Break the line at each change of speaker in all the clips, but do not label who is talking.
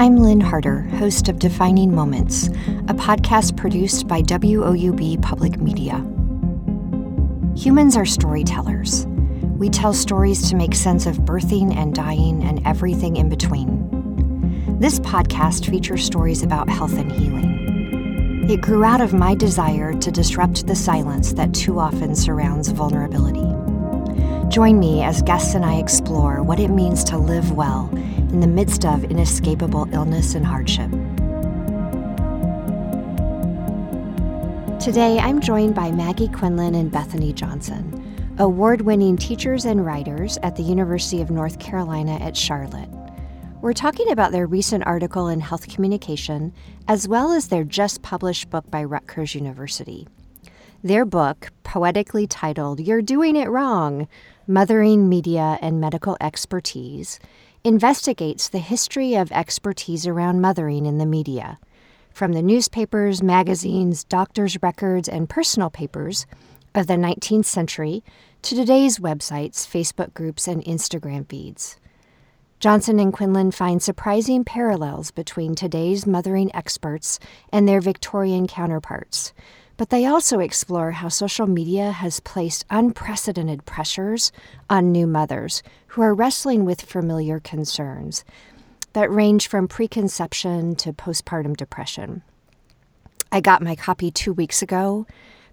I'm Lynn Harter, host of Defining Moments, a podcast produced by WOUB Public Media. Humans are storytellers. We tell stories to make sense of birthing and dying and everything in between. This podcast features stories about health and healing. It grew out of my desire to disrupt the silence that too often surrounds vulnerability. Join me as guests and I explore what it means to live well in the midst of inescapable illness and hardship. Today, I'm joined by Maggie Quinlan and Bethany Johnson, award winning teachers and writers at the University of North Carolina at Charlotte. We're talking about their recent article in Health Communication, as well as their just published book by Rutgers University. Their book, poetically titled You're Doing It Wrong Mothering Media and Medical Expertise, investigates the history of expertise around mothering in the media, from the newspapers, magazines, doctors' records, and personal papers of the 19th century to today's websites, Facebook groups, and Instagram feeds. Johnson and Quinlan find surprising parallels between today's mothering experts and their Victorian counterparts, but they also explore how social media has placed unprecedented pressures on new mothers who are wrestling with familiar concerns that range from preconception to postpartum depression. I got my copy two weeks ago,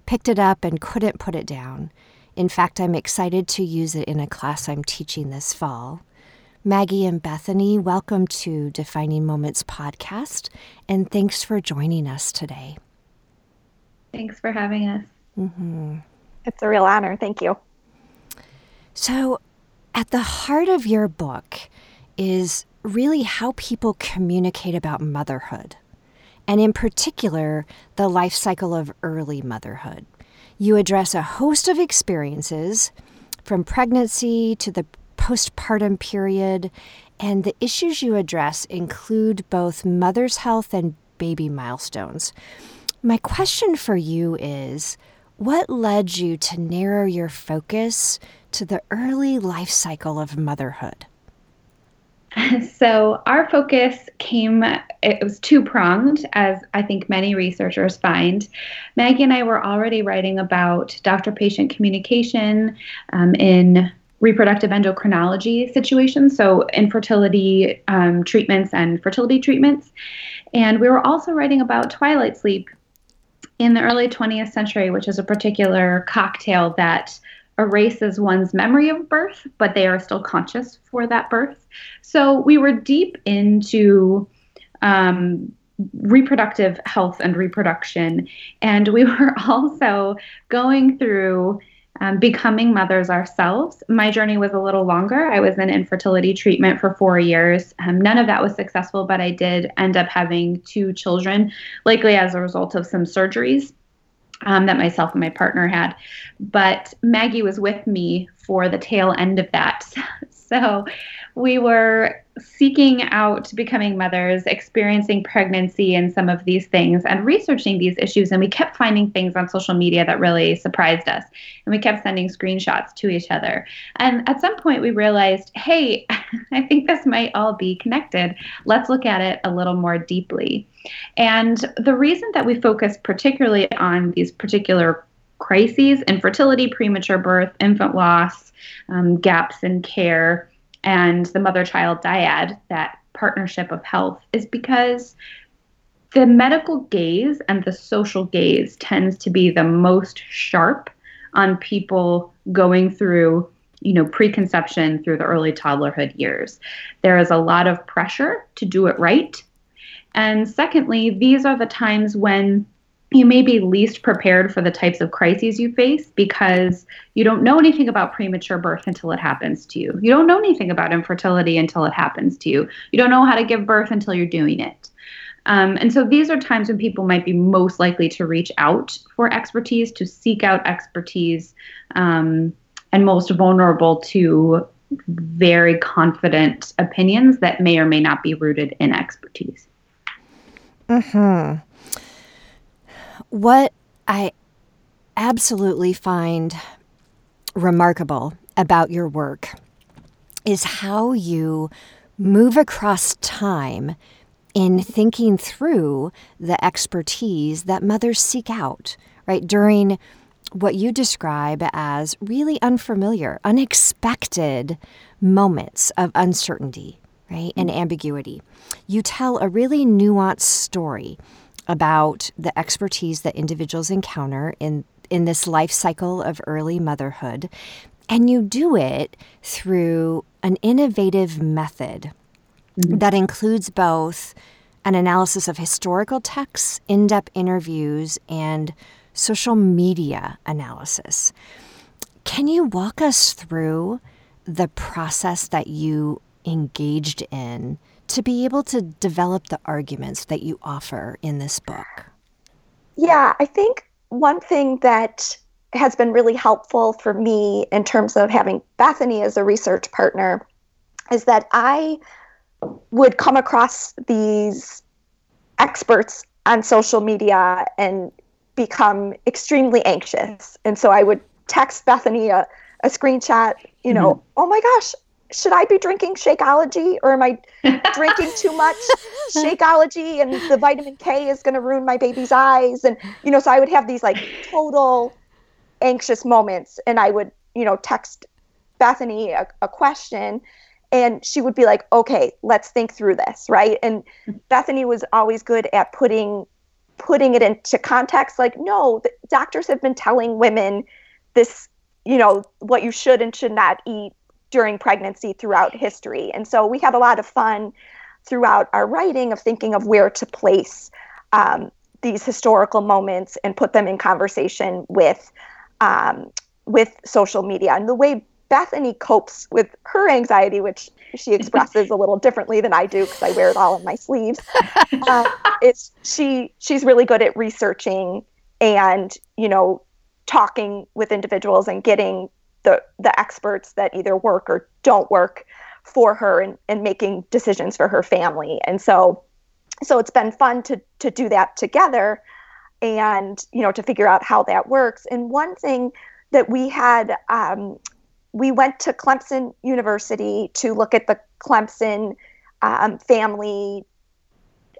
picked it up, and couldn't put it down. In fact, I'm excited to use it in a class I'm teaching this fall. Maggie and Bethany, welcome to Defining Moments podcast, and thanks for joining us today.
Thanks for having us.
Mm-hmm. It's a real honor. Thank you.
So, at the heart of your book is really how people communicate about motherhood, and in particular, the life cycle of early motherhood. You address a host of experiences from pregnancy to the postpartum period, and the issues you address include both mother's health and baby milestones. My question for you is what led you to narrow your focus to the early life cycle of motherhood?
So, our focus came, it was two pronged, as I think many researchers find. Maggie and I were already writing about doctor patient communication um, in reproductive endocrinology situations, so infertility um, treatments and fertility treatments. And we were also writing about twilight sleep in the early 20th century, which is a particular cocktail that erases one's memory of birth, but they are still conscious for that birth. So we were deep into um, reproductive health and reproduction, and we were also going through um, becoming mothers ourselves. My journey was a little longer. I was in infertility treatment for four years. Um, none of that was successful, but I did end up having two children, likely as a result of some surgeries um, that myself and my partner had. But Maggie was with me for the tail end of that. so we were seeking out becoming mothers, experiencing pregnancy and some of these things, and researching these issues. And we kept finding things on social media that really surprised us. And we kept sending screenshots to each other. And at some point, we realized hey, I think this might all be connected. Let's look at it a little more deeply. And the reason that we focus particularly on these particular crises infertility, premature birth, infant loss, um, gaps in care and the mother child dyad, that partnership of health, is because the medical gaze and the social gaze tends to be the most sharp on people going through you know preconception through the early toddlerhood years. There is a lot of pressure to do it right. And secondly these are the times when you may be least prepared for the types of crises you face because you don't know anything about premature birth until it happens to you. You don't know anything about infertility until it happens to you. You don't know how to give birth until you're doing it. Um, and so these are times when people might be most likely to reach out for expertise, to seek out expertise, um, and most vulnerable to very confident opinions that may or may not be rooted in expertise.
Hmm. What I absolutely find remarkable about your work is how you move across time in thinking through the expertise that mothers seek out, right, during what you describe as really unfamiliar, unexpected moments of uncertainty, right, and mm. ambiguity. You tell a really nuanced story about the expertise that individuals encounter in in this life cycle of early motherhood and you do it through an innovative method mm-hmm. that includes both an analysis of historical texts, in depth interviews, and social media analysis. Can you walk us through the process that you engaged in to be able to develop the arguments that you offer in this book?
Yeah, I think one thing that has been really helpful for me in terms of having Bethany as a research partner is that I would come across these experts on social media and become extremely anxious. And so I would text Bethany a, a screenshot, you know, mm-hmm. oh my gosh, should I be drinking Shakeology or am I drinking too much Shakeology and the vitamin K is going to ruin my baby's eyes? And, you know, so I would have these like total anxious moments and I would, you know, text Bethany a, a question and she would be like, okay, let's think through this. Right. And Bethany was always good at putting putting it into context like no doctors have been telling women this you know what you should and should not eat during pregnancy throughout history and so we had a lot of fun throughout our writing of thinking of where to place um, these historical moments and put them in conversation with um, with social media and the way Bethany copes with her anxiety, which she expresses a little differently than I do because I wear it all on my sleeves. Uh, it's she she's really good at researching and you know talking with individuals and getting the the experts that either work or don't work for her and, and making decisions for her family. And so so it's been fun to to do that together and you know to figure out how that works and one thing that we had um, we went to clemson university to look at the clemson um, family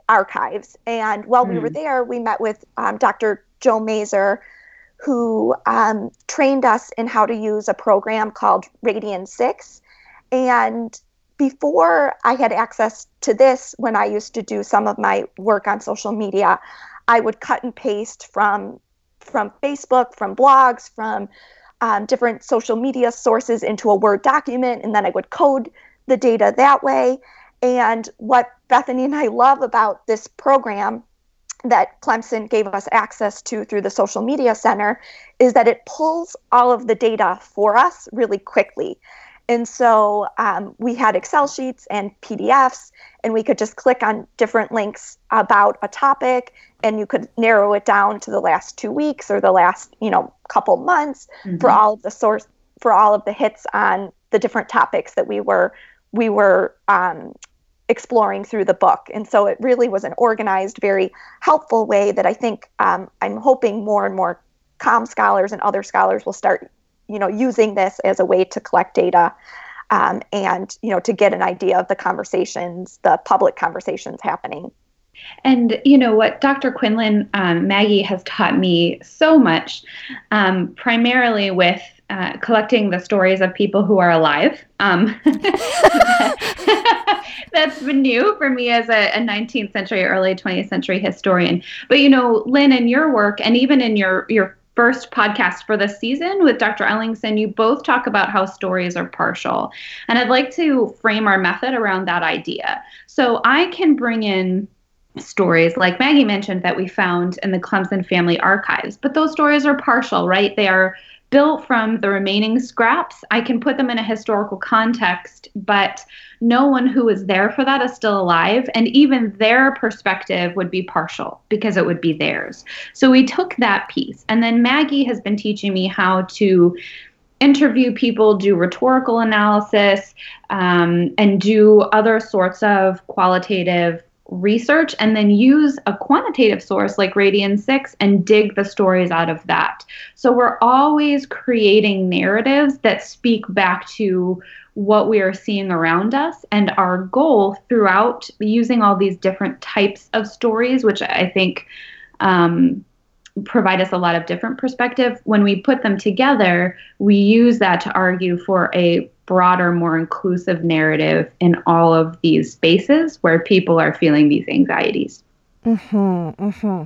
archives and while mm. we were hmm. there we met with um, dr joe mazer who um, trained us in how to use a program called radian 6 and before i had access to this when i used to do some of my work on social media I would cut and paste from from Facebook, from blogs, from um, different social media sources into a Word document, and then I would code the data that way. And what Bethany and I love about this program that Clemson gave us access to through the Social Media Center is that it pulls all of the data for us really quickly. And so um, we had Excel sheets and PDFs, and we could just click on different links about a topic, and you could narrow it down to the last two weeks or the last, you know, couple months mm-hmm. for all of the source for all of the hits on the different topics that we were we were um, exploring through the book. And so it really was an organized, very helpful way that I think um, I'm hoping more and more com scholars and other scholars will start you know using this as a way to collect data um, and you know to get an idea of the conversations the public conversations happening
and you know what dr quinlan um, maggie has taught me so much um, primarily with uh, collecting the stories of people who are alive. Um, that's been new for me as a, a, 19th century, early 20th century historian. But you know, Lynn, in your work, and even in your your first podcast for the season with Dr. Ellingson, you both talk about how stories are partial. And I'd like to frame our method around that idea. So I can bring in stories like Maggie mentioned that we found in the Clemson family archives, but those stories are partial, right? They are built from the remaining scraps. I can put them in a historical context, but no one who was there for that is still alive. And even their perspective would be partial because it would be theirs. So we took that piece. And then Maggie has been teaching me how to interview people, do rhetorical analysis, um, and do other sorts of qualitative research and then use a quantitative source like Radian 6 and dig the stories out of that. So we're always creating narratives that speak back to what we are seeing around us. And our goal throughout using all these different types of stories, which I think um, provide us a lot of different perspective, when we put them together, we use that to argue for a broader, more inclusive narrative in all of these spaces where people are feeling these anxieties.
Mm-hmm, mm-hmm.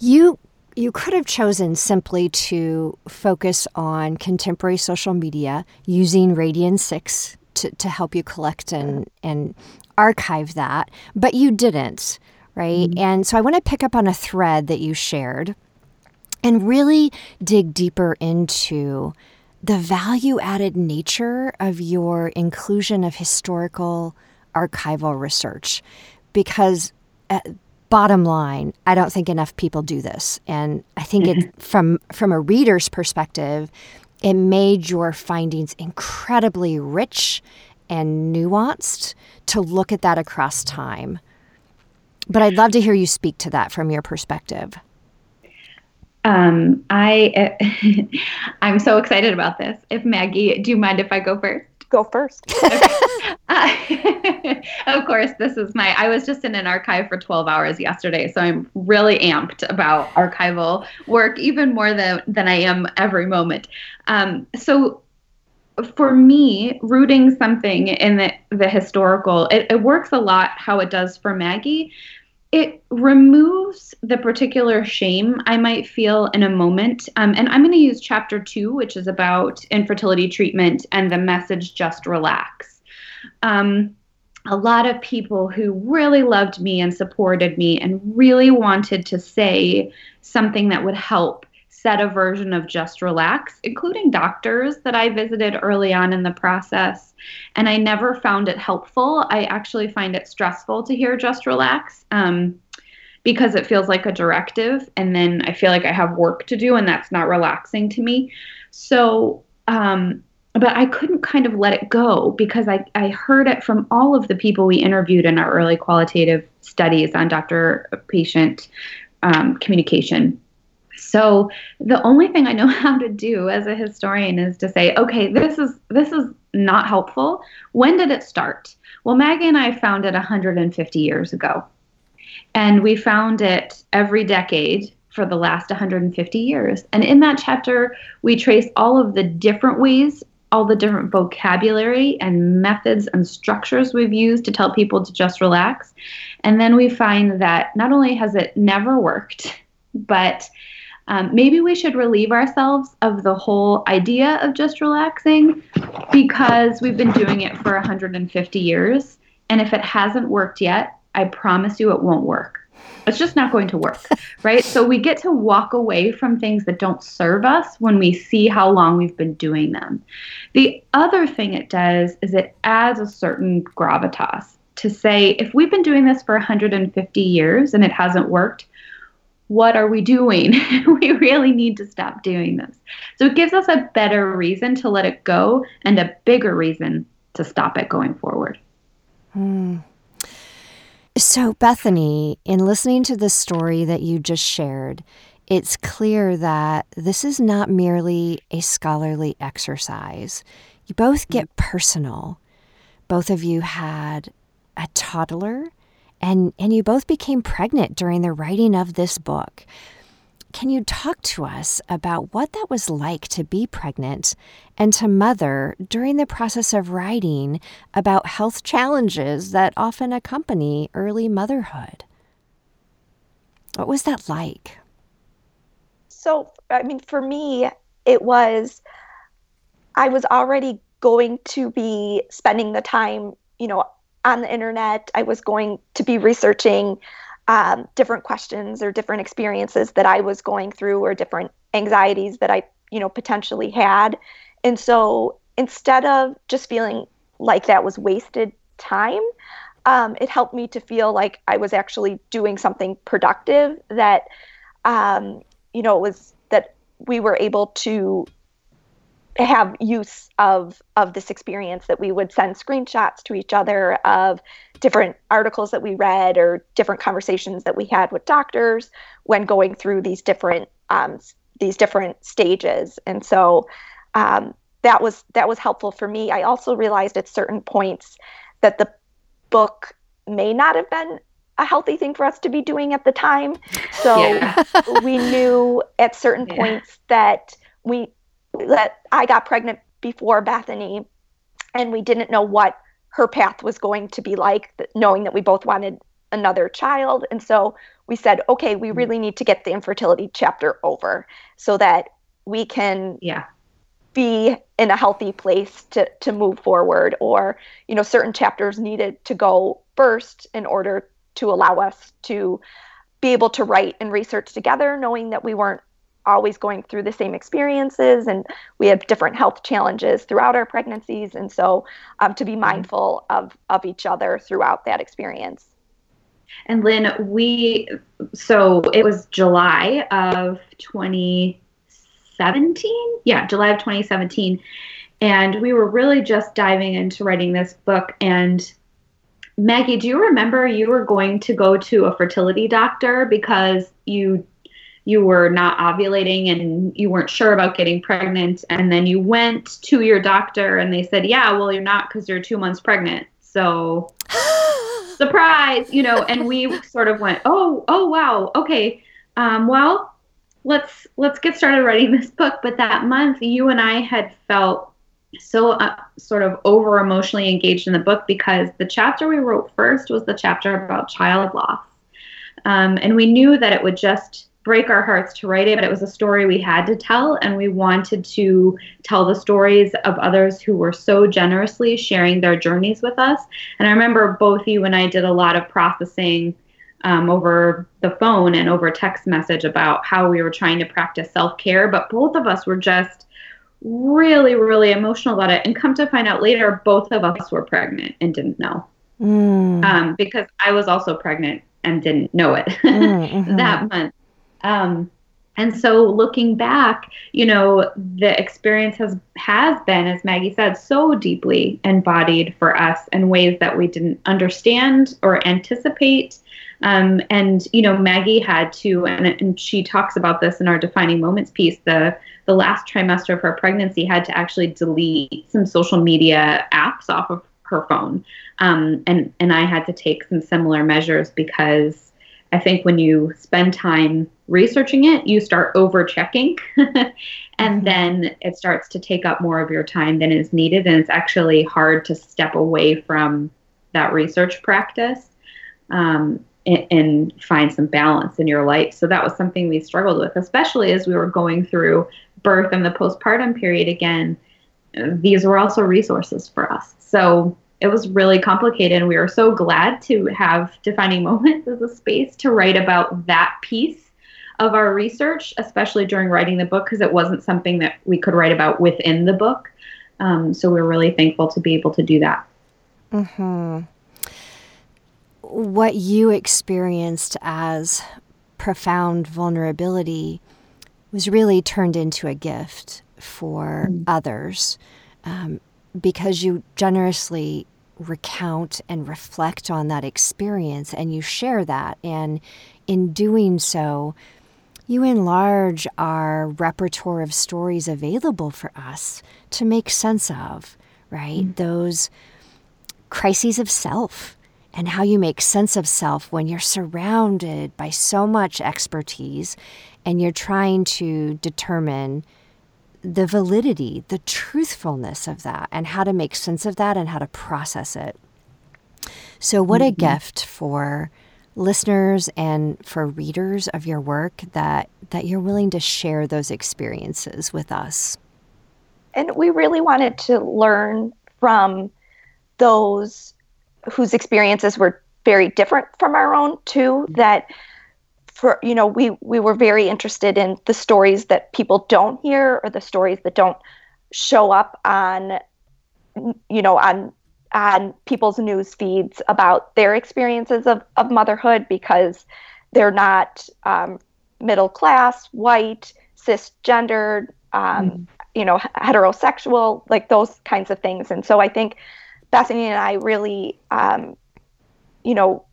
You you could have chosen simply to focus on contemporary social media using Radian 6 to, to help you collect and, and archive that, but you didn't, right? Mm-hmm. And so I want to pick up on a thread that you shared and really dig deeper into the value added nature of your inclusion of historical archival research because uh, bottom line, I don't think enough people do this. And I think it mm-hmm. from from a reader's perspective, it made your findings incredibly rich and nuanced to look at that across time. But I'd love to hear you speak to that from your perspective.
Um, I I'm so excited about this. If Maggie, do you mind if I go first?
Go first.
uh, of course, this is my. I was just in an archive for 12 hours yesterday, so I'm really amped about archival work, even more than than I am every moment. Um, so for me, rooting something in the, the historical, it, it works a lot how it does for Maggie it removes the particular shame I might feel in a moment. Um, and I'm going to use chapter two, which is about infertility treatment and the message just relax. Um, a lot of people who really loved me and supported me and really wanted to say something that would help set a version of Just Relax, including doctors that I visited early on in the process. And I never found it helpful. I actually find it stressful to hear Just Relax um, because it feels like a directive. And then I feel like I have work to do, and that's not relaxing to me. So, um, but I couldn't kind of let it go because I, I heard it from all of the people we interviewed in our early qualitative studies on doctor patient um, communication so the only thing I know how to do as a historian is to say, okay, this is this is not helpful. When did it start? Well, Maggie and I found it 150 years ago. And we found it every decade for the last 150 years. And in that chapter, we trace all of the different ways, all the different vocabulary and methods and structures we've used to tell people to just relax. And then we find that not only has it never worked, but um, maybe we should relieve ourselves of the whole idea of just relaxing because we've been doing it for 150 years. And if it hasn't worked yet, I promise you it won't work. It's just not going to work, right? So we get to walk away from things that don't serve us when we see how long we've been doing them. The other thing it does is it adds a certain gravitas to say if we've been doing this for 150 years and it hasn't worked, what are we doing? we really need to stop doing this. So it gives us a better reason to let it go and a bigger reason to stop it going forward.
Hmm. So, Bethany, in listening to the story that you just shared, it's clear that this is not merely a scholarly exercise. You both get personal. Both of you had a toddler and, and you both became pregnant during the writing of this book. Can you talk to us about what that was like to be pregnant and to mother during the process of writing about health challenges that often accompany early motherhood? What was that like?
So, I mean, for me, it was, I was already going to be spending the time, you know, on the internet. I was going to be researching um, different questions or different experiences that I was going through or different anxieties that I, you know, potentially had. And so instead of just feeling like that was wasted time, um, it helped me to feel like I was actually doing something productive that, um, you know, it was that we were able to have use of of this experience that we would send screenshots to each other of different articles that we read or different conversations that we had with doctors when going through these different um, these different stages and so um, that was that was helpful for me. I also realized at certain points that the book may not have been a healthy thing for us to be doing at the time. So yeah. we knew at certain yeah. points that we that I got pregnant before Bethany and we didn't know what her path was going to be like knowing that we both wanted another child and so we said okay we mm-hmm. really need to get the infertility chapter over so that we can
yeah
be in a healthy place to to move forward or you know certain chapters needed to go first in order to allow us to be able to write and research together knowing that we weren't always going through the same experiences and we have different health challenges throughout our pregnancies and so um, to be mm-hmm. mindful of of each other throughout that experience
and lynn we so it was july of 2017. Yeah, July of 2017. And we were really just diving into writing this book. And Maggie, do you remember you were going to go to a fertility doctor because you you were not ovulating and you weren't sure about getting pregnant and then you went to your doctor and they said yeah well you're not because you're two months pregnant. So surprise you know and we sort of went oh oh wow okay um, well let's let's get started writing this book. But that month you and i had felt so uh, sort of over emotionally engaged in the book because the chapter we wrote first was the chapter about child loss. Um, and we knew that it would just break our hearts to write it but it was a story we had to tell and we wanted to tell the stories of others who were so generously sharing their journeys with us and i remember both you and i did a lot of processing um, over the phone and over text message about how we were trying to practice self care, but both of us were just really, really emotional about it. And come to find out later, both of us were pregnant and didn't know. Mm. Um, because I was also pregnant and didn't know it mm, mm-hmm. that month. Um, and so looking back, you know, the experience has has been, as Maggie said, so deeply embodied for us in ways that we didn't understand or anticipate. Um, and you know, Maggie had to, and, and she talks about this in our defining moments piece. The the last trimester of her pregnancy had to actually delete some social media apps off of her phone, um, and and I had to take some similar measures because I think when you spend time researching it, you start over checking, and mm-hmm. then it starts to take up more of your time than is needed, and it's actually hard to step away from that research practice. Um, and, find some balance in your life. So that was something we struggled with, especially as we were going through birth and the postpartum period again. These were also resources for us. So it was really complicated. And we were so glad to have Defining Moments as a space to write about that piece of our research, especially during writing the book, because it wasn't something that we could write about within the book. Um, so we're really thankful to be able to do that.
Hmm what you experienced as profound vulnerability was really turned into a gift for mm. others um, because you generously recount and reflect on that experience and you share that. And in doing so, you enlarge our repertoire of stories available for us to make sense of, right? Mm. Those crises of self and how you make sense of self when you're surrounded by so much expertise and you're trying to determine the validity, the truthfulness of that, and how to make sense of that and how to process it. So, what mm-hmm. a gift for listeners and for readers of your work that that you're willing to share those experiences with us.
And we really wanted to learn from those whose experiences were very different from our own too that for you know we we were very interested in the stories that people don't hear or the stories that don't show up on you know on on people's news feeds about their experiences of, of motherhood because they're not um, middle class white cisgendered um, mm. you know heterosexual like those kinds of things and so i think Bethany and I really, um, you know,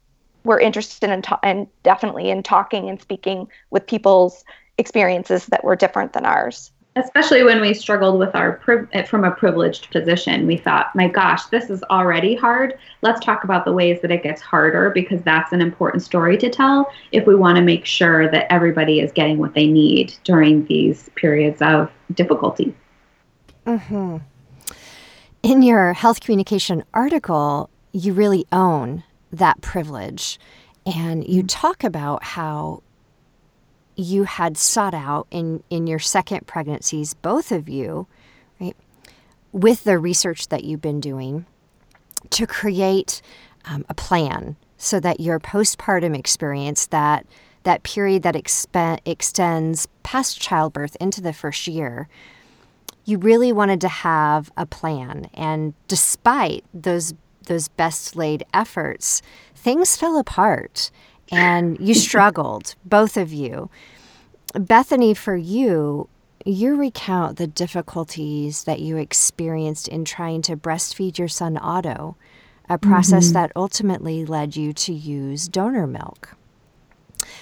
were interested in ta- and definitely in talking and speaking with people's experiences that were different than ours.
especially when we struggled with our from a privileged position we thought my gosh this is already hard let's talk about the ways that it gets harder because that's an important story to tell if we want to make sure that everybody is getting what they need during these periods of difficulty
mm-hmm. in your health communication article you really own that privilege and you talk about how you had sought out in, in your second pregnancies, both of you, right, with the research that you've been doing, to create um, a plan so that your postpartum experience, that that period that extends past childbirth into the first year, you really wanted to have a plan. And despite those those best laid efforts, things fell apart and you struggled, both of you. Bethany, for you, you recount the difficulties that you experienced in trying to breastfeed your son Otto, a process mm-hmm. that ultimately led you to use donor milk.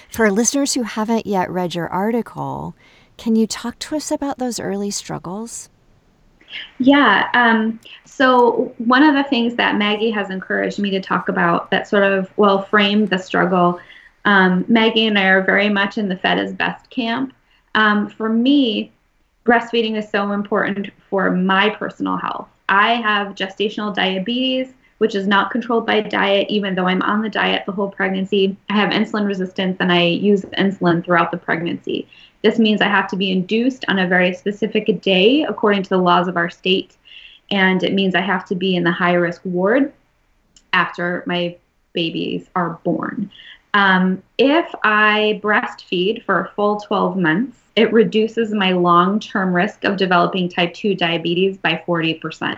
For listeners who haven't yet read your article, can you talk to us about those early struggles?
Yeah. Um, so, one of the things that Maggie has encouraged me to talk about that sort of, well, frame the struggle, um, Maggie and I are very much in the Fed is Best camp. Um, for me, breastfeeding is so important for my personal health. I have gestational diabetes, which is not controlled by diet, even though I'm on the diet the whole pregnancy. I have insulin resistance and I use insulin throughout the pregnancy. This means I have to be induced on a very specific day according to the laws of our state. And it means I have to be in the high risk ward after my babies are born. Um, if I breastfeed for a full 12 months, it reduces my long term risk of developing type 2 diabetes by 40%.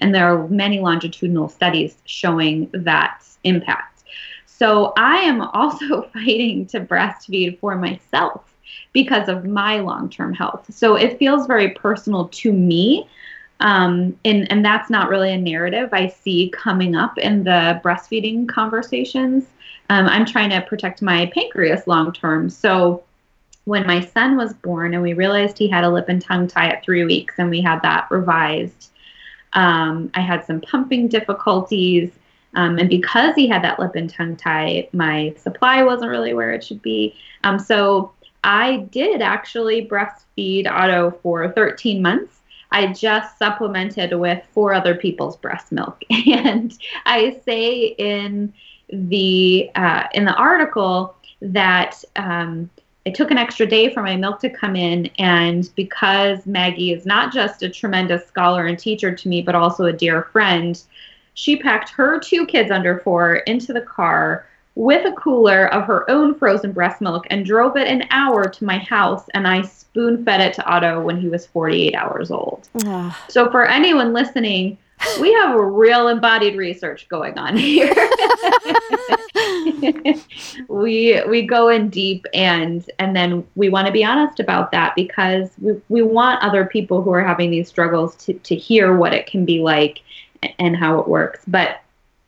And there are many longitudinal studies showing that impact. So I am also fighting to breastfeed for myself because of my long term health. So it feels very personal to me. Um, and, and that's not really a narrative I see coming up in the breastfeeding conversations. Um, I'm trying to protect my pancreas long term. So when my son was born and we realized he had a lip and tongue tie at three weeks and we had that revised, um, I had some pumping difficulties. Um, and because he had that lip and tongue tie, my supply wasn't really where it should be. Um, so I did actually breastfeed Otto for 13 months. I just supplemented with four other people's breast milk. And I say in the uh, in the article that um, it took an extra day for my milk to come in, and because Maggie is not just a tremendous scholar and teacher to me, but also a dear friend, she packed her two kids under four into the car with a cooler of her own frozen breast milk and drove it an hour to my house and I spoon fed it to Otto when he was 48 hours old. so for anyone listening, we have real embodied research going on here. we we go in deep and and then we want to be honest about that because we, we want other people who are having these struggles to, to hear what it can be like and how it works. But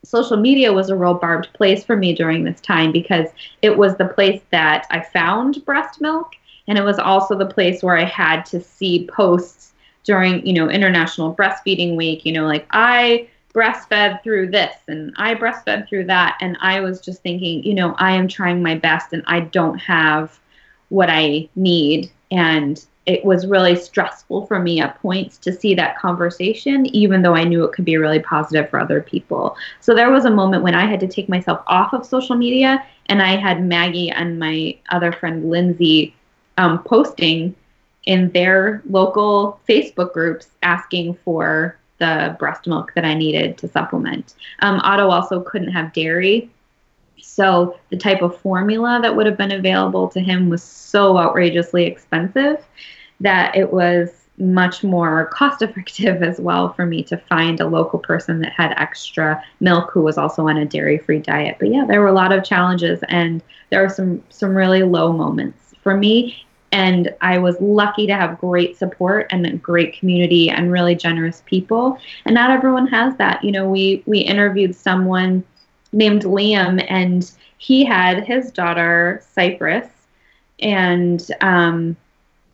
social media was a real barbed place for me during this time because it was the place that I found breast milk and it was also the place where I had to see posts during, you know, International Breastfeeding Week, you know, like I breastfed through this and I breastfed through that and I was just thinking, you know, I am trying my best and I don't have what I need and it was really stressful for me at points to see that conversation, even though I knew it could be really positive for other people. So there was a moment when I had to take myself off of social media, and I had Maggie and my other friend Lindsay um, posting in their local Facebook groups asking for the breast milk that I needed to supplement. Um, Otto also couldn't have dairy so the type of formula that would have been available to him was so outrageously expensive that it was much more cost effective as well for me to find a local person that had extra milk who was also on a dairy free diet. But yeah, there were a lot of challenges and there were some some really low moments for me and I was lucky to have great support and a great community and really generous people. And not everyone has that. You know, we we interviewed someone named Liam, and he had his daughter Cypress, and um,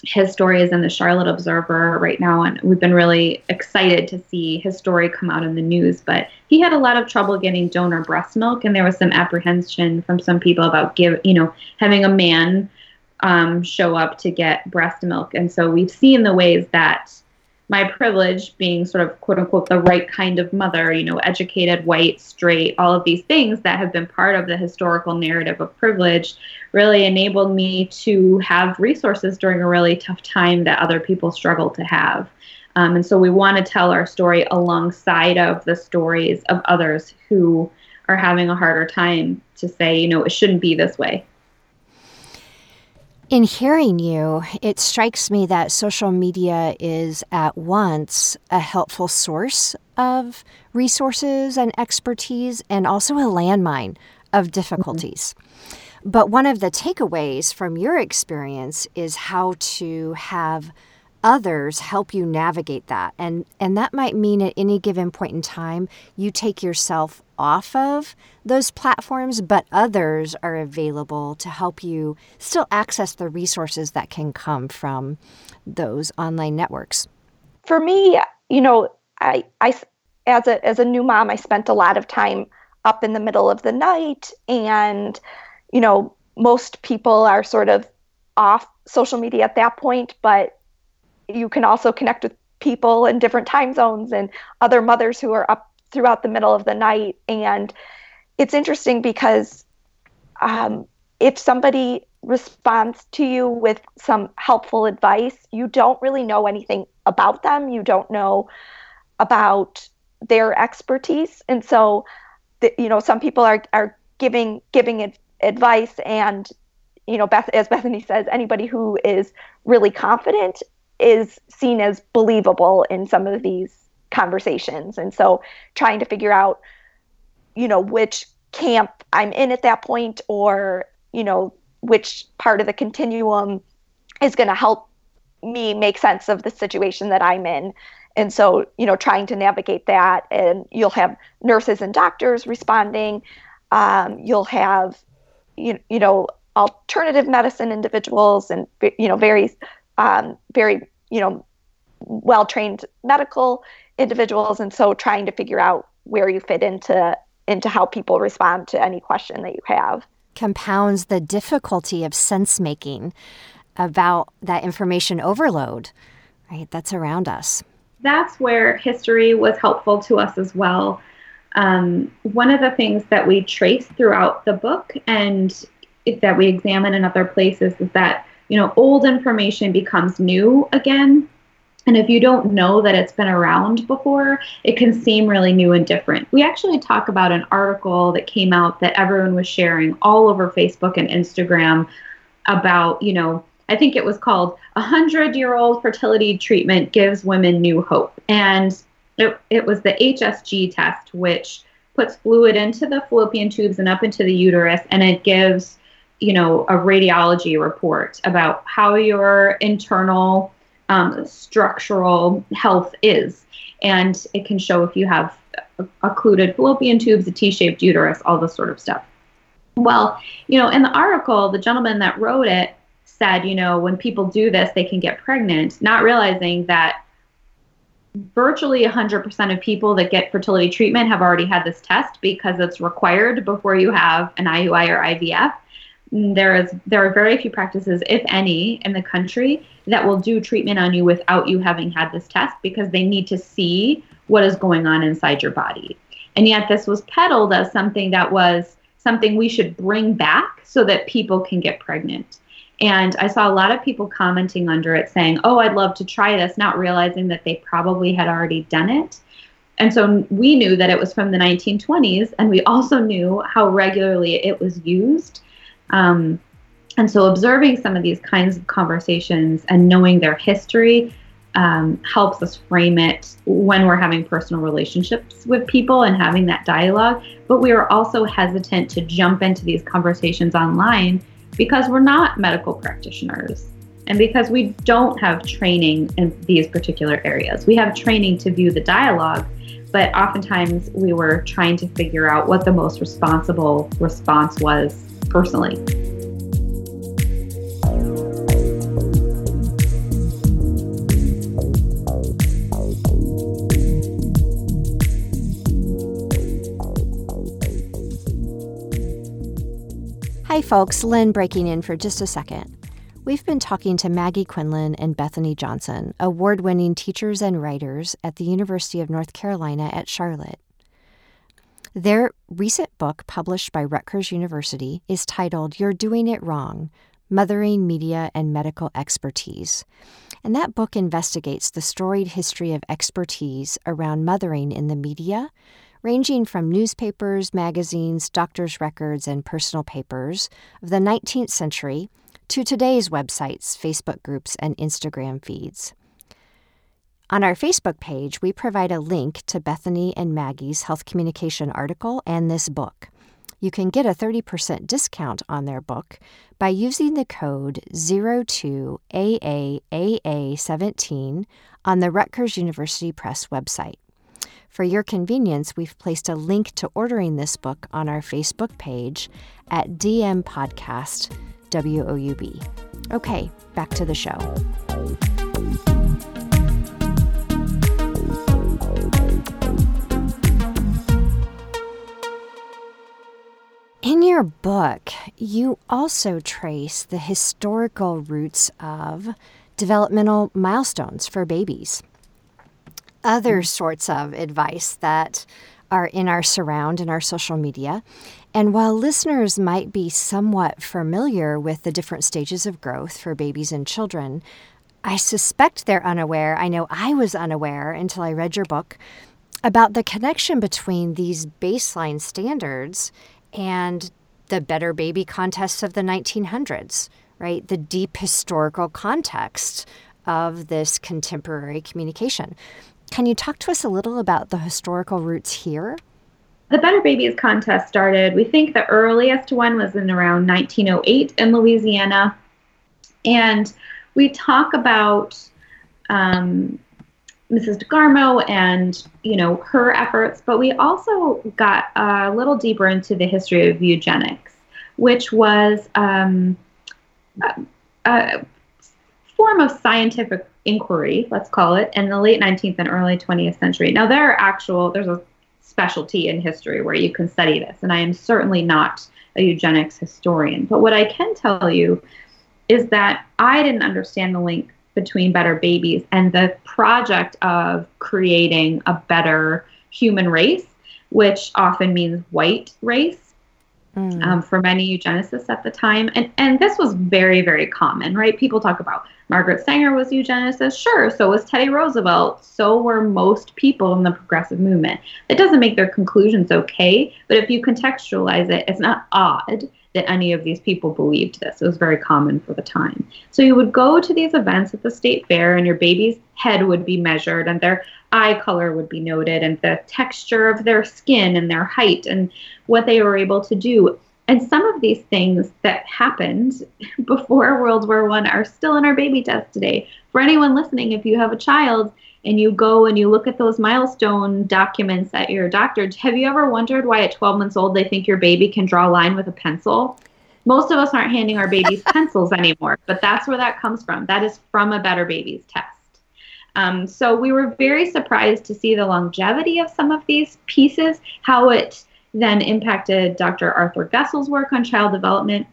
his story is in the Charlotte Observer right now, and we've been really excited to see his story come out in the news. But he had a lot of trouble getting donor breast milk, and there was some apprehension from some people about give, you know, having a man um, show up to get breast milk. And so we've seen the ways that my privilege being sort of quote unquote the right kind of mother, you know, educated, white, straight, all of these things that have been part of the historical narrative of privilege really enabled me to have resources during a really tough time that other people struggle to have. Um, and so we want to tell our story alongside of the stories of others who are having a harder time to say, you know, it shouldn't be this way.
In hearing you, it strikes me that social media is at once a helpful source of resources and expertise and also a landmine of difficulties. Mm-hmm. But one of the takeaways from your experience is how to have others help you navigate that. And and that might mean at any given point in time you take yourself off of those platforms, but others are available to help you still access the resources that can come from those online networks.
For me, you know, I I as a as a new mom, I spent a lot of time up in the middle of the night and you know, most people are sort of off social media at that point, but you can also connect with people in different time zones and other mothers who are up throughout the middle of the night. And it's interesting because um, if somebody responds to you with some helpful advice, you don't really know anything about them. You don't know about their expertise. And so, the, you know, some people are, are giving giving advice and you know, Beth, as Bethany says, anybody who is really confident is seen as believable in some of these conversations. And so trying to figure out, you know, which camp I'm in at that point or, you know, which part of the continuum is going to help me make sense of the situation that I'm in. And so, you know, trying to navigate that, and you'll have nurses and doctors responding. Um, you'll have, you, you know, alternative medicine individuals and, you know, very um, very you know well trained medical individuals and so trying to figure out where you fit into into how people respond to any question that you have.
Compounds the difficulty of sense making about that information overload right? That's around us.
That's where history was helpful to us as well. Um, one of the things that we trace throughout the book and that we examine in other places is that you know, old information becomes new again. And if you don't know that it's been around before, it can seem really new and different. We actually talk about an article that came out that everyone was sharing all over Facebook and Instagram about, you know, I think it was called A Hundred Year Old Fertility Treatment Gives Women New Hope. And it, it was the HSG test, which puts fluid into the fallopian tubes and up into the uterus, and it gives you know, a radiology report about how your internal um, structural health is. And it can show if you have occluded fallopian tubes, a T shaped uterus, all this sort of stuff. Well, you know, in the article, the gentleman that wrote it said, you know, when people do this, they can get pregnant, not realizing that virtually 100% of people that get fertility treatment have already had this test because it's required before you have an IUI or IVF there is there are very few practices, if any, in the country that will do treatment on you without you having had this test because they need to see what is going on inside your body. And yet this was peddled as something that was something we should bring back so that people can get pregnant. And I saw a lot of people commenting under it saying, "Oh, I'd love to try this," not realizing that they probably had already done it. And so we knew that it was from the 1920s, and we also knew how regularly it was used um, and so observing some of these kinds of conversations and knowing their history um, helps us frame it when we're having personal relationships with people and having that dialogue. But we are also hesitant to jump into these conversations online because we're not medical practitioners and because we don't have training in these particular areas. We have training to view the dialogue, but oftentimes we were trying to figure out what the most responsible response was personally.
Hey folks, Lynn breaking in for just a second. We've been talking to Maggie Quinlan and Bethany Johnson, award winning teachers and writers at the University of North Carolina at Charlotte. Their recent book, published by Rutgers University, is titled You're Doing It Wrong Mothering Media and Medical Expertise. And that book investigates the storied history of expertise around mothering in the media, ranging from newspapers, magazines, doctors' records, and personal papers of the 19th century to today's websites, Facebook groups, and Instagram feeds. On our Facebook page, we provide a link to Bethany and Maggie's health communication article and this book you can get a 30% discount on their book by using the code 02AAAA17 on the Rutgers University Press website. For your convenience, we've placed a link to ordering this book on our Facebook page at DM Podcast WOUB. Okay, back to the show. In your book, you also trace the historical roots of developmental milestones for babies. Other hmm. sorts of advice that are in our surround in our social media. And while listeners might be somewhat familiar with the different stages of growth for babies and children, I suspect they're unaware. I know I was unaware until I read your book about the connection between these baseline standards and the Better Baby contests of the 1900s, right? The deep historical context of this contemporary communication. Can you talk to us a little about the historical roots here?
The Better Babies contest started, we think the earliest one was in around 1908 in Louisiana. And we talk about um, Mrs. DeGarmo and you know her efforts, but we also got a little deeper into the history of eugenics, which was um, a, a, form of scientific inquiry, let's call it, in the late 19th and early 20th century. Now there are actual there's a specialty in history where you can study this, and I am certainly not a eugenics historian, but what I can tell you is that I didn't understand the link between better babies and the project of creating a better human race, which often means white race. Mm. Um, for many eugenicists at the time, and and this was very very common, right? People talk about Margaret Sanger was eugenicist, sure. So was Teddy Roosevelt. So were most people in the progressive movement. It doesn't make their conclusions okay, but if you contextualize it, it's not odd that any of these people believed this. It was very common for the time. So you would go to these events at the state fair, and your baby's head would be measured, and their eye color would be noted, and the texture of their skin, and their height, and what they were able to do. And some of these things that happened before World War One are still in our baby test today. For anyone listening, if you have a child and you go and you look at those milestone documents at your doctor, have you ever wondered why at 12 months old they think your baby can draw a line with a pencil? Most of us aren't handing our babies pencils anymore, but that's where that comes from. That is from a Better Babies test. Um, so we were very surprised to see the longevity of some of these pieces, how it then impacted Dr. Arthur Gesell's work on child development,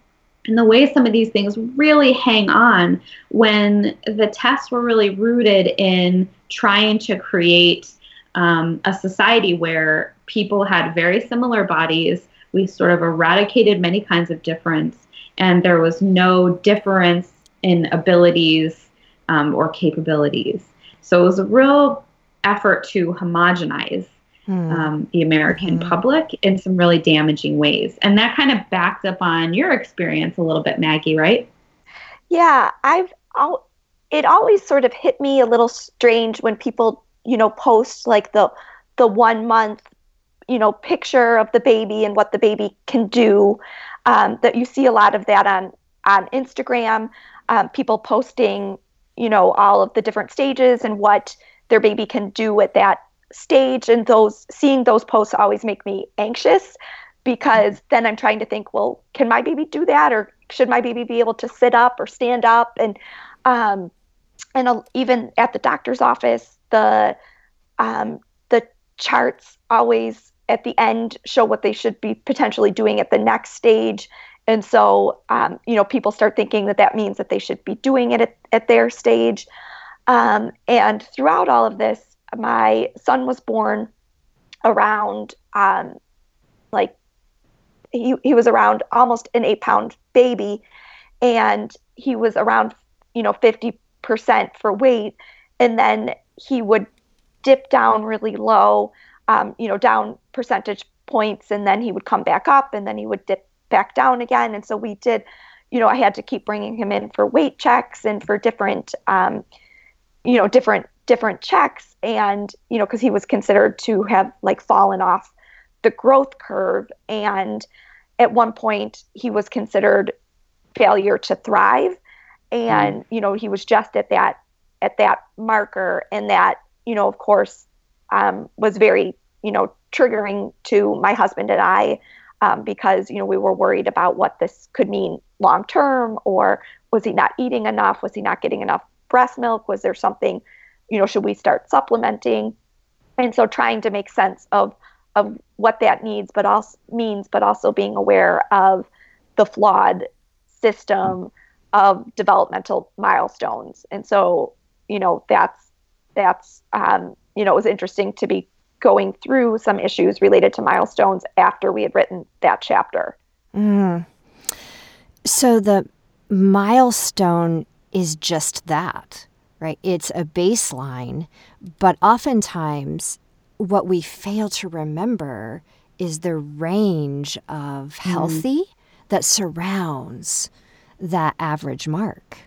and the way some of these things really hang on when the tests were really rooted in trying to create um, a society where people had very similar bodies. We sort of eradicated many kinds of difference, and there was no difference in abilities um, or capabilities. So it was a real effort to homogenize hmm. um, the American hmm. public in some really damaging ways. And that kind of backed up on your experience a little bit, Maggie, right?
Yeah, I've I'll, it always sort of hit me a little strange when people, you know, post like the the one month, you know, picture of the baby and what the baby can do. Um, that you see a lot of that on on Instagram. Um, people posting, you know, all of the different stages and what their baby can do at that stage and those seeing those posts always make me anxious because then I'm trying to think, well, can my baby do that or should my baby be able to sit up or stand up and um, and even at the doctor's office, the um, the charts always at the end show what they should be potentially doing at the next stage And so, um, you know, people start thinking that that means that they should be doing it at, at their stage. Um, and throughout all of this, my son was born around um, like he, he was around almost an eight pound baby and he was around you know 50% for weight and then he would dip down really low um, you know down percentage points and then he would come back up and then he would dip back down again. And so we did you know i had to keep bringing him in for weight checks and for different um, you know different different checks. And you know because he was considered to have like fallen off the growth curve. And at one point he was considered failure to thrive and mm. you know he was just at that at that marker and that you know of course um, was very you know triggering to my husband and i um, because you know we were worried about what this could mean long term or was he not eating enough was he not getting enough breast milk was there something you know, should we start supplementing? And so trying to make sense of of what that needs, but also means, but also being aware of the flawed system of developmental milestones. And so, you know, that's that's um, you know, it was interesting to be going through some issues related to milestones after we had written that chapter.
Mm. So the milestone is just that right? It's a baseline, but oftentimes what we fail to remember is the range of mm-hmm. healthy mm. that surrounds that average mark.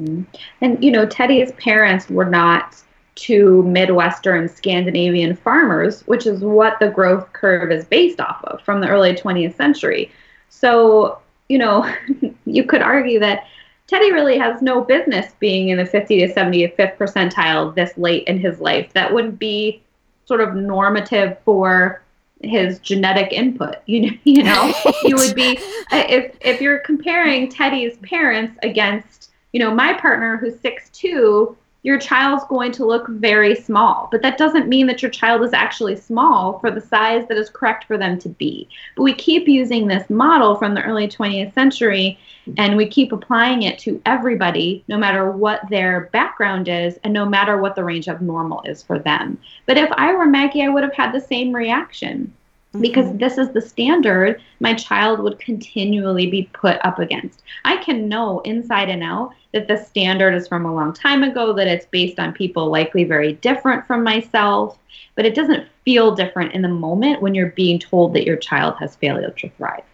Mm-hmm. And, you know, Teddy's parents were not two Midwestern Scandinavian farmers, which is what the growth curve is based off of from the early 20th century. So, you know, you could argue that Teddy really has no business being in the 50 to 75th percentile this late in his life. That wouldn't be sort of normative for his genetic input. You know, you know, you would be uh, if if you're comparing Teddy's parents against, you know, my partner who's six two your child's going to look very small. But that doesn't mean that your child is actually small for the size that is correct for them to be. But we keep using this model from the early 20th century and we keep applying it to everybody, no matter what their background is and no matter what the range of normal is for them. But if I were Maggie, I would have had the same reaction because mm-hmm. this is the standard my child would continually be put up against. I can know inside and out that the standard is from a long time ago, that it's based on people likely very different from myself, but it doesn't feel different in the moment when you're being told that your child has failure to thrive.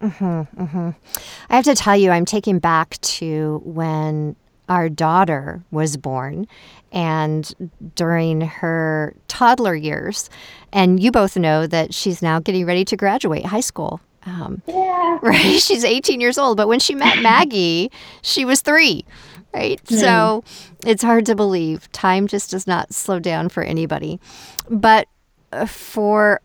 Mm-hmm, mm-hmm. I have to tell you, I'm taken back to when our daughter was born and during her toddler years. And you both know that she's now getting ready to graduate high school.
Um, yeah.
Right. She's 18 years old. But when she met Maggie, she was three. Right. Mm. So it's hard to believe. Time just does not slow down for anybody. But uh, for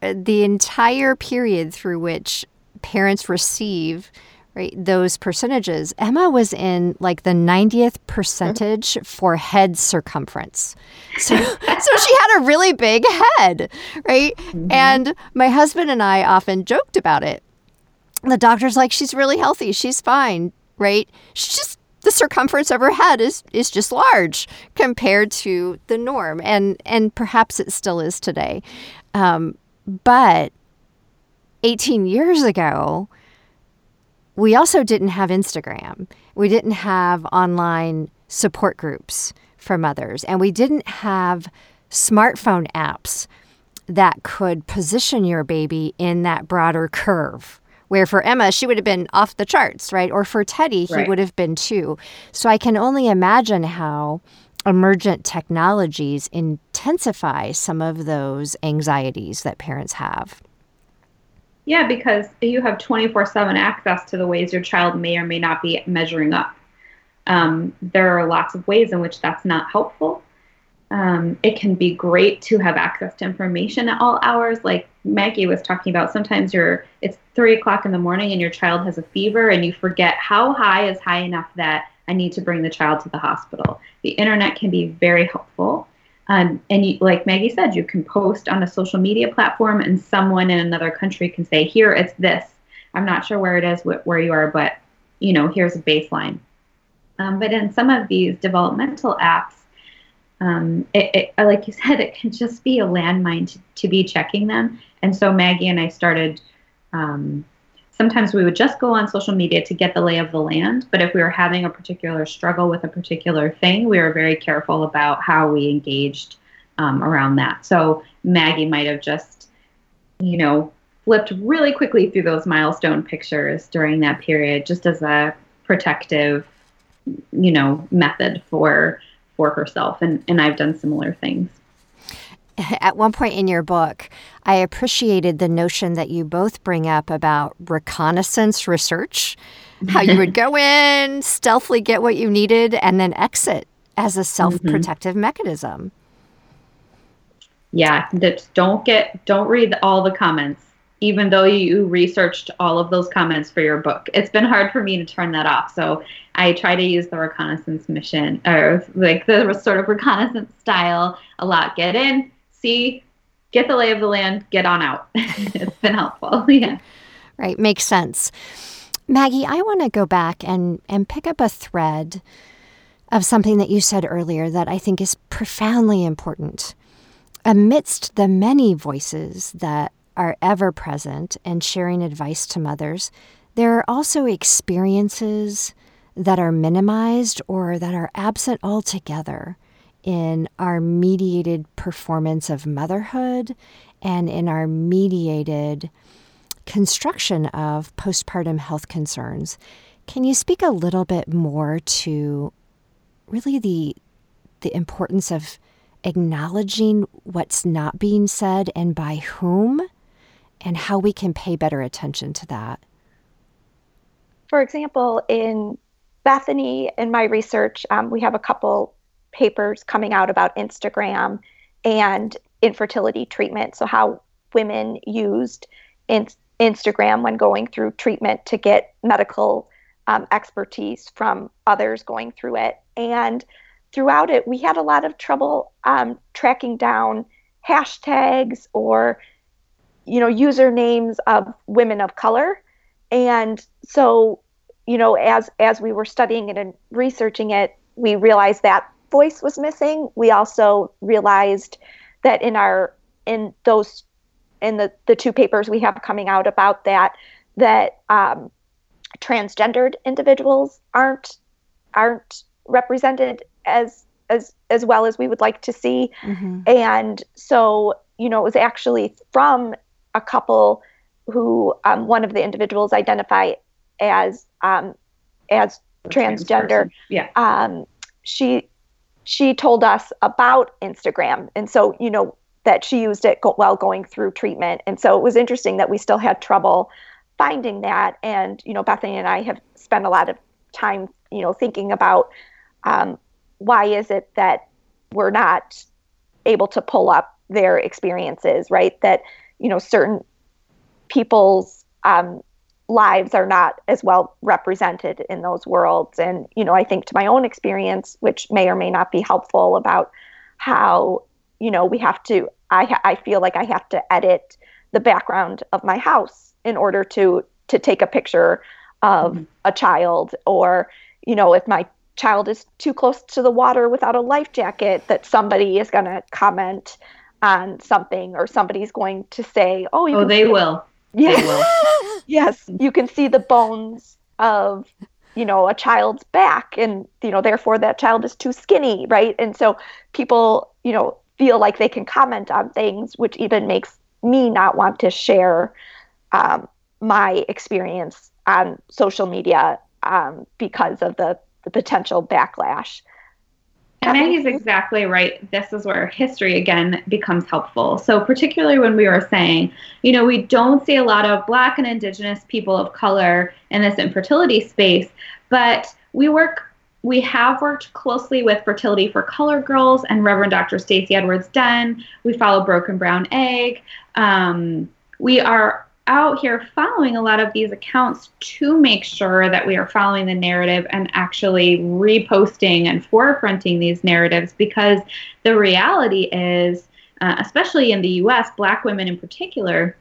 the entire period through which parents receive right those percentages. Emma was in like the 90th percentage for head circumference. So so she had a really big head right? Mm-hmm. and my husband and i often joked about it. The doctor's like she's really healthy. She's fine right? She's just the circumference of her head is is just large compared to the norm and and perhaps it still is today. Um, but 18 years ago we also didn't have Instagram. We didn't have online support groups for mothers, and we didn't have smartphone apps that could position your baby in that broader curve. Where for Emma, she would have been off the charts, right? Or for Teddy, he right. would have been too. So I can only imagine how emergent technologies intensify some of those anxieties that parents have.
Yeah, because you have 24 7 access to the ways your child may or may not be measuring up. Um, there are lots of ways in which that's not helpful. Um, it can be great to have access to information at all hours, like Maggie was talking about. Sometimes you're it's three o'clock in the morning and your child has a fever, and you forget how high is high enough that I need to bring the child to the hospital. The internet can be very helpful. Um, and you, like Maggie said, you can post on a social media platform, and someone in another country can say, "Here, it's this." I'm not sure where it is wh- where you are, but you know, here's a baseline. Um, but in some of these developmental apps, um, it, it, like you said, it can just be a landmine to, to be checking them. And so Maggie and I started. Um, sometimes we would just go on social media to get the lay of the land. But if we were having a particular struggle with a particular thing, we were very careful about how we engaged um, around that. So Maggie might have just, you know, flipped really quickly through those milestone pictures during that period, just as a protective, you know, method for for herself. And and I've done similar things.
At one point in your book, I appreciated the notion that you both bring up about reconnaissance research, how you would go in, stealthily get what you needed, and then exit as a self protective mm-hmm. mechanism.
Yeah, that don't get don't read all the comments even though you researched all of those comments for your book. It's been hard for me to turn that off. So I try to use the reconnaissance mission or like the sort of reconnaissance style a lot. Get in, see, get the lay of the land, get on out. it's been helpful. yeah.
Right. Makes sense. Maggie, I want to go back and, and pick up a thread of something that you said earlier that I think is profoundly important. Amidst the many voices that are ever present and sharing advice to mothers, there are also experiences that are minimized or that are absent altogether in our mediated performance of motherhood and in our mediated construction of postpartum health concerns. Can you speak a little bit more to really the the importance of acknowledging what's not being said and by whom and how we can pay better attention to that.
For example, in Bethany, in my research, um, we have a couple papers coming out about Instagram and infertility treatment. So, how women used in- Instagram when going through treatment to get medical um, expertise from others going through it. And throughout it, we had a lot of trouble um, tracking down hashtags or you know usernames of women of color and so you know as as we were studying it and researching it we realized that voice was missing we also realized that in our in those in the the two papers we have coming out about that that um, transgendered individuals aren't aren't represented as as as well as we would like to see mm-hmm. and so you know it was actually from a couple who um, one of the individuals identify as um, as transgender.
yeah.
Um, she she told us about Instagram, and so you know that she used it go- while going through treatment, and so it was interesting that we still had trouble finding that. And you know, Bethany and I have spent a lot of time, you know, thinking about um, why is it that we're not able to pull up their experiences, right? That you know certain people's um, lives are not as well represented in those worlds and you know i think to my own experience which may or may not be helpful about how you know we have to i i feel like i have to edit the background of my house in order to to take a picture of mm-hmm. a child or you know if my child is too close to the water without a life jacket that somebody is going to comment on something or somebody's going to say, "Oh,
oh, they will."
Yes. Yes, you can see the bones of you know a child's back and you know therefore that child is too skinny right? And so people you know feel like they can comment on things which even makes me not want to share um, my experience on social media um, because of the, the potential backlash
and Maggie's exactly right. This is where history again becomes helpful. So, particularly when we were saying, you know, we don't see a lot of Black and Indigenous people of color in this infertility space, but we work. We have worked closely with Fertility for Color Girls and Reverend Dr. Stacey Edwards Dunn. We follow Broken Brown Egg. Um, we are out here following a lot of these accounts to make sure that we are following the narrative and actually reposting and forefronting these narratives because the reality is, uh, especially in the US, Black women in particular,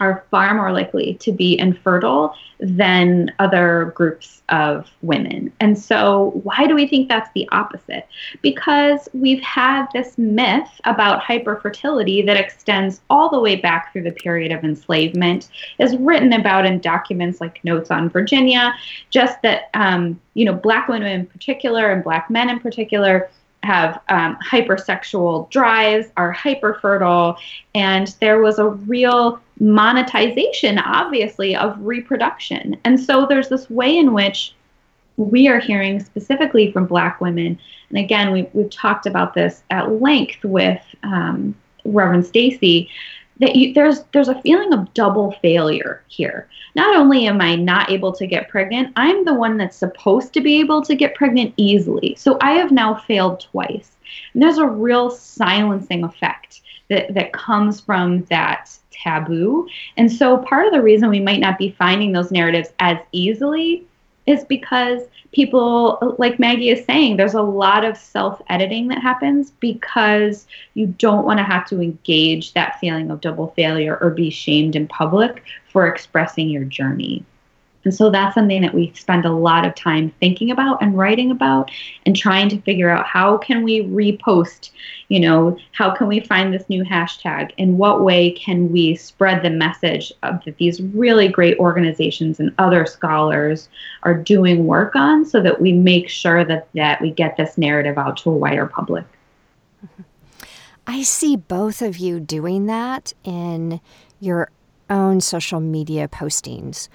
are far more likely to be infertile than other groups of women. And so, why do we think that's the opposite? Because we've had this myth about hyperfertility that extends all the way back through the period of enslavement, is written about in documents like Notes on Virginia, just that, um, you know, Black women in particular and Black men in particular have um, hypersexual drives, are hyperfertile, and there was a real monetization, obviously, of reproduction. And so there's this way in which we are hearing specifically from Black women, and again, we, we've talked about this at length with um, Reverend Stacey, that you, there's there's a feeling of double failure here. Not only am I not able to get pregnant, I'm the one that's supposed to be able to get pregnant easily. So I have now failed twice. And there's a real silencing effect that that comes from that taboo. And so part of the reason we might not be finding those narratives as easily is because people, like Maggie is saying, there's a lot of self editing that happens because you don't want to have to engage that feeling of double failure or be shamed in public for expressing your journey. And so that's something that we spend a lot of time thinking about and writing about and trying to figure out how can we repost, you know, how can we find this new hashtag? In what way can we spread the message of that these really great organizations and other scholars are doing work on so that we make sure that, that we get this narrative out to a wider public?
I see both of you doing that in your own social media postings.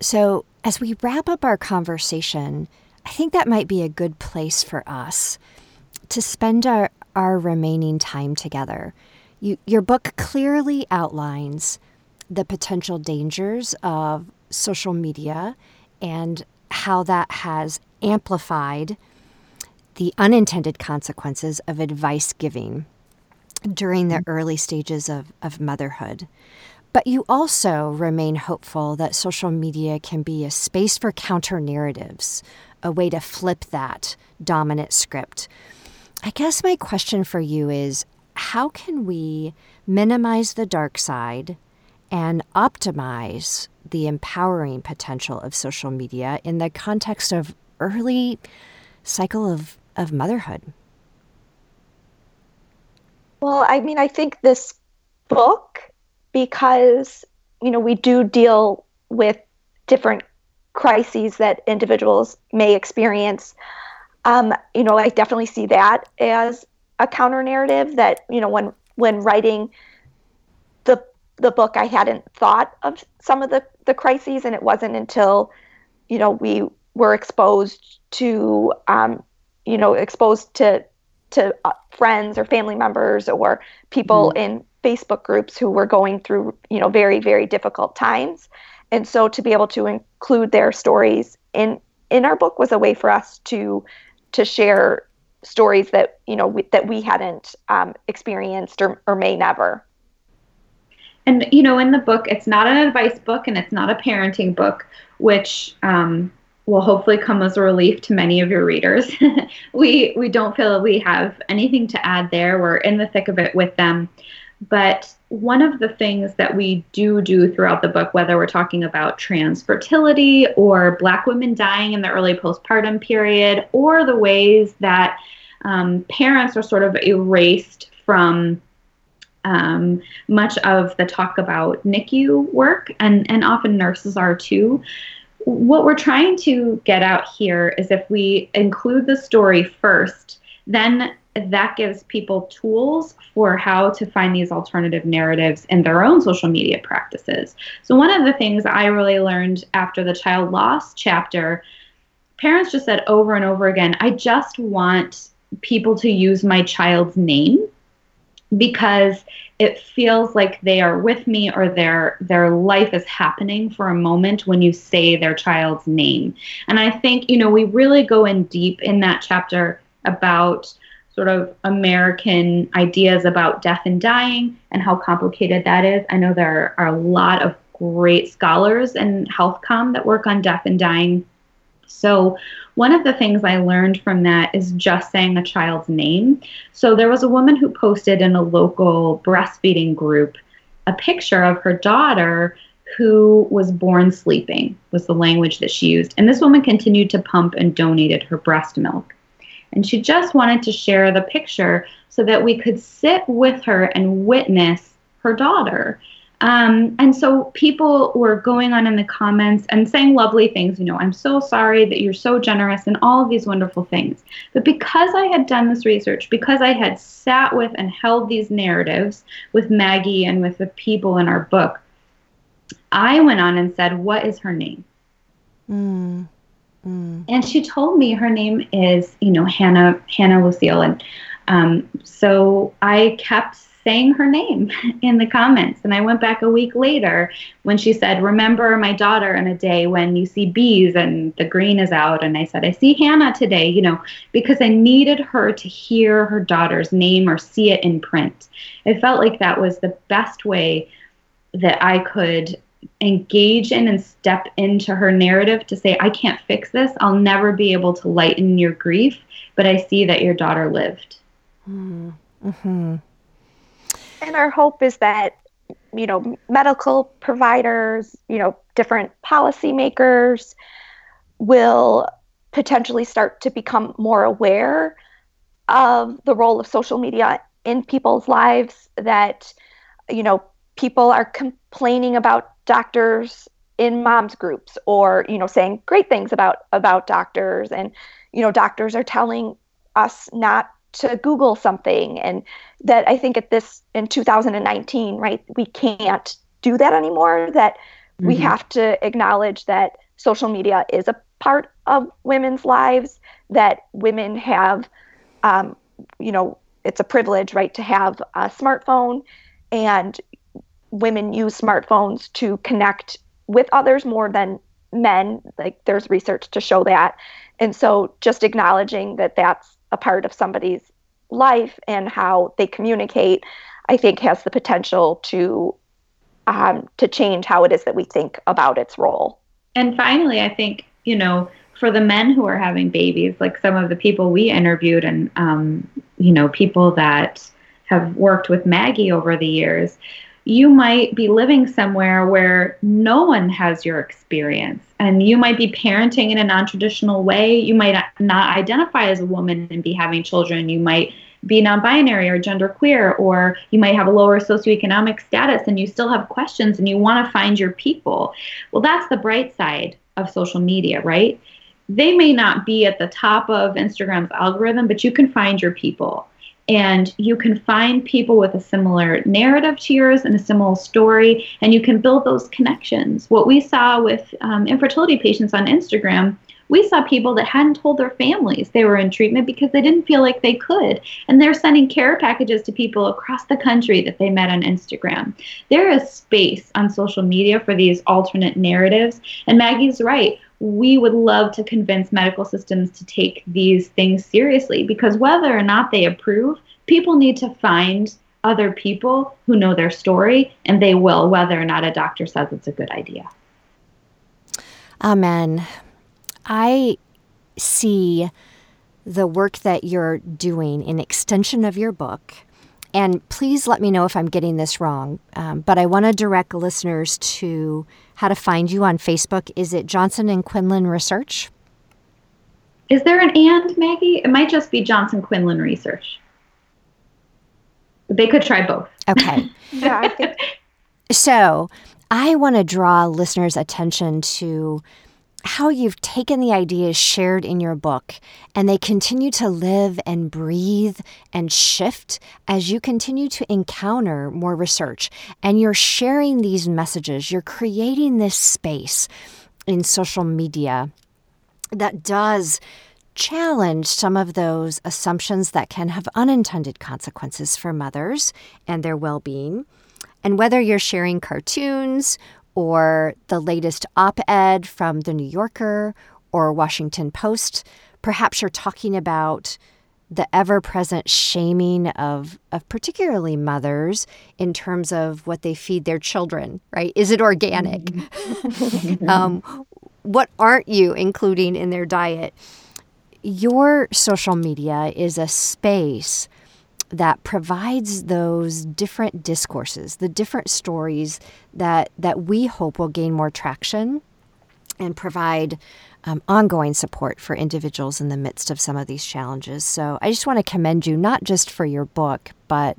So, as we wrap up our conversation, I think that might be a good place for us to spend our, our remaining time together. You, your book clearly outlines the potential dangers of social media and how that has amplified the unintended consequences of advice giving during the mm-hmm. early stages of, of motherhood. But you also remain hopeful that social media can be a space for counter narratives, a way to flip that dominant script. I guess my question for you is how can we minimize the dark side and optimize the empowering potential of social media in the context of early cycle of, of motherhood?
Well, I mean, I think this book because you know we do deal with different crises that individuals may experience. Um, you know, I definitely see that as a counter narrative that you know when when writing the the book I hadn't thought of some of the the crises and it wasn't until you know we were exposed to um, you know exposed to to uh, friends or family members or people mm. in Facebook groups who were going through, you know, very very difficult times. And so to be able to include their stories in in our book was a way for us to to share stories that you know we, that we hadn't um, experienced or, or may never.
And you know, in the book, it's not an advice book and it's not a parenting book, which um, will hopefully come as a relief to many of your readers. we we don't feel we have anything to add there. We're in the thick of it with them. But one of the things that we do do throughout the book, whether we're talking about trans fertility or Black women dying in the early postpartum period, or the ways that um, parents are sort of erased from um, much of the talk about NICU work, and, and often nurses are too. What we're trying to get out here is if we include the story first, then that gives people tools for how to find these alternative narratives in their own social media practices. So, one of the things I really learned after the child loss chapter, parents just said over and over again, I just want people to use my child's name because it feels like they are with me or their their life is happening for a moment when you say their child's name. And I think, you know, we really go in deep in that chapter about sort of American ideas about death and dying and how complicated that is. I know there are a lot of great scholars in health com that work on death and dying. So, one of the things I learned from that is just saying a child's name. So, there was a woman who posted in a local breastfeeding group a picture of her daughter who was born sleeping was the language that she used and this woman continued to pump and donated her breast milk and she just wanted to share the picture so that we could sit with her and witness her daughter um, and so people were going on in the comments and saying lovely things, you know, I'm so sorry that you're so generous and all of these wonderful things. But because I had done this research, because I had sat with and held these narratives with Maggie and with the people in our book, I went on and said, What is her name? Mm. Mm. And she told me her name is, you know, Hannah Hannah Lucille. And um, so I kept saying her name in the comments. And I went back a week later when she said, Remember my daughter in a day when you see bees and the green is out. And I said, I see Hannah today, you know, because I needed her to hear her daughter's name or see it in print. I felt like that was the best way that I could engage in and step into her narrative to say, I can't fix this. I'll never be able to lighten your grief, but I see that your daughter lived. Mm-hmm.
And our hope is that, you know, medical providers, you know, different policymakers will potentially start to become more aware of the role of social media in people's lives that you know people are complaining about doctors in moms groups or you know saying great things about about doctors and you know doctors are telling us not to Google something. And that I think at this in 2019, right, we can't do that anymore. That mm-hmm. we have to acknowledge that social media is a part of women's lives, that women have, um, you know, it's a privilege, right, to have a smartphone. And women use smartphones to connect with others more than men. Like there's research to show that. And so just acknowledging that that's a part of somebody's life and how they communicate, I think has the potential to um, to change how it is that we think about its role.
And finally, I think you know for the men who are having babies, like some of the people we interviewed, and um, you know people that have worked with Maggie over the years, you might be living somewhere where no one has your experience. And you might be parenting in a non-traditional way. You might not identify as a woman and be having children. You might be non-binary or genderqueer or you might have a lower socioeconomic status and you still have questions and you want to find your people. Well that's the bright side of social media right? They may not be at the top of instagram's algorithm but you can find your people and you can find people with a similar narrative to yours and a similar story, and you can build those connections. What we saw with um, infertility patients on Instagram, we saw people that hadn't told their families they were in treatment because they didn't feel like they could. And they're sending care packages to people across the country that they met on Instagram. There is space on social media for these alternate narratives. And Maggie's right we would love to convince medical systems to take these things seriously because whether or not they approve, people need to find other people who know their story, and they will, whether or not a doctor says it's a good idea.
Amen. I see the work that you're doing in extension of your book and please let me know if I'm getting this wrong. Um, but I want to direct listeners to how to find you on Facebook. Is it Johnson and Quinlan Research?
Is there an and, Maggie? It might just be Johnson Quinlan Research. They could try both.
Okay. yeah, I think. So I want to draw listeners' attention to how you've taken the ideas shared in your book and they continue to live and breathe and shift as you continue to encounter more research. And you're sharing these messages, you're creating this space in social media that does challenge some of those assumptions that can have unintended consequences for mothers and their well being. And whether you're sharing cartoons or the latest op ed from The New Yorker or Washington Post. Perhaps you're talking about the ever present shaming of, of particularly mothers in terms of what they feed their children, right? Is it organic? Mm-hmm. um, what aren't you including in their diet? Your social media is a space that provides those different discourses, the different stories that that we hope will gain more traction and provide um, ongoing support for individuals in the midst of some of these challenges. So I just want to commend you not just for your book, but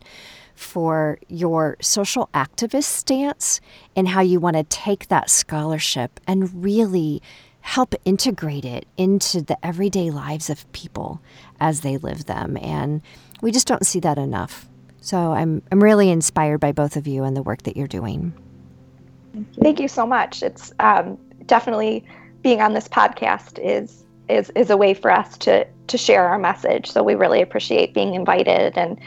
for your social activist stance and how you want to take that scholarship and really help integrate it into the everyday lives of people as they live them. And we just don't see that enough. So I'm, I'm really inspired by both of you and the work that you're doing.
Thank you, Thank you so much. It's um, definitely being on this podcast is is is a way for us to to share our message. So we really appreciate being invited and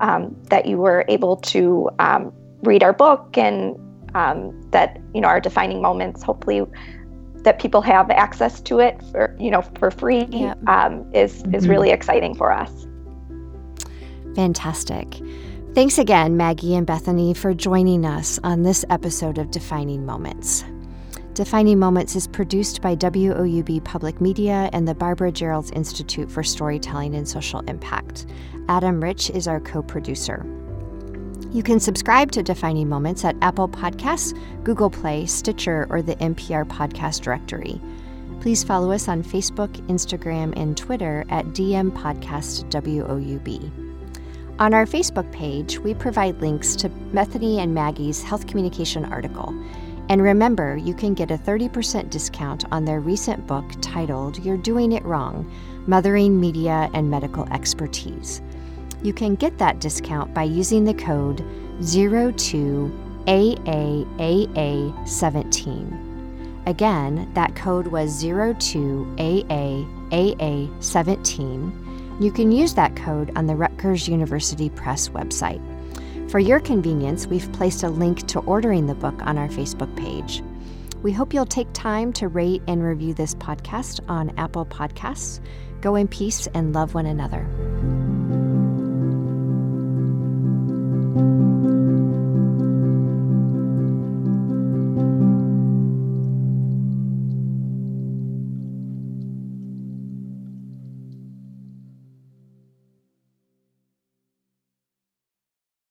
um, that you were able to um, read our book and um, that you know our defining moments. Hopefully, that people have access to it for you know for free yep. Um, is mm-hmm. is really exciting for us.
Fantastic. Thanks again, Maggie and Bethany, for joining us on this episode of Defining Moments. Defining Moments is produced by WOUB Public Media and the Barbara Geralds Institute for Storytelling and Social Impact. Adam Rich is our co producer. You can subscribe to Defining Moments at Apple Podcasts, Google Play, Stitcher, or the NPR Podcast Directory. Please follow us on Facebook, Instagram, and Twitter at DM Podcast WOUB. On our Facebook page, we provide links to Bethany and Maggie's health communication article. And remember, you can get a 30% discount on their recent book titled You're Doing It Wrong Mothering Media and Medical Expertise. You can get that discount by using the code 02AAAA17. Again, that code was 02AAAA17. You can use that code on the Rutgers University Press website. For your convenience, we've placed a link to ordering the book on our Facebook page. We hope you'll take time to rate and review this podcast on Apple Podcasts. Go in peace and love one another.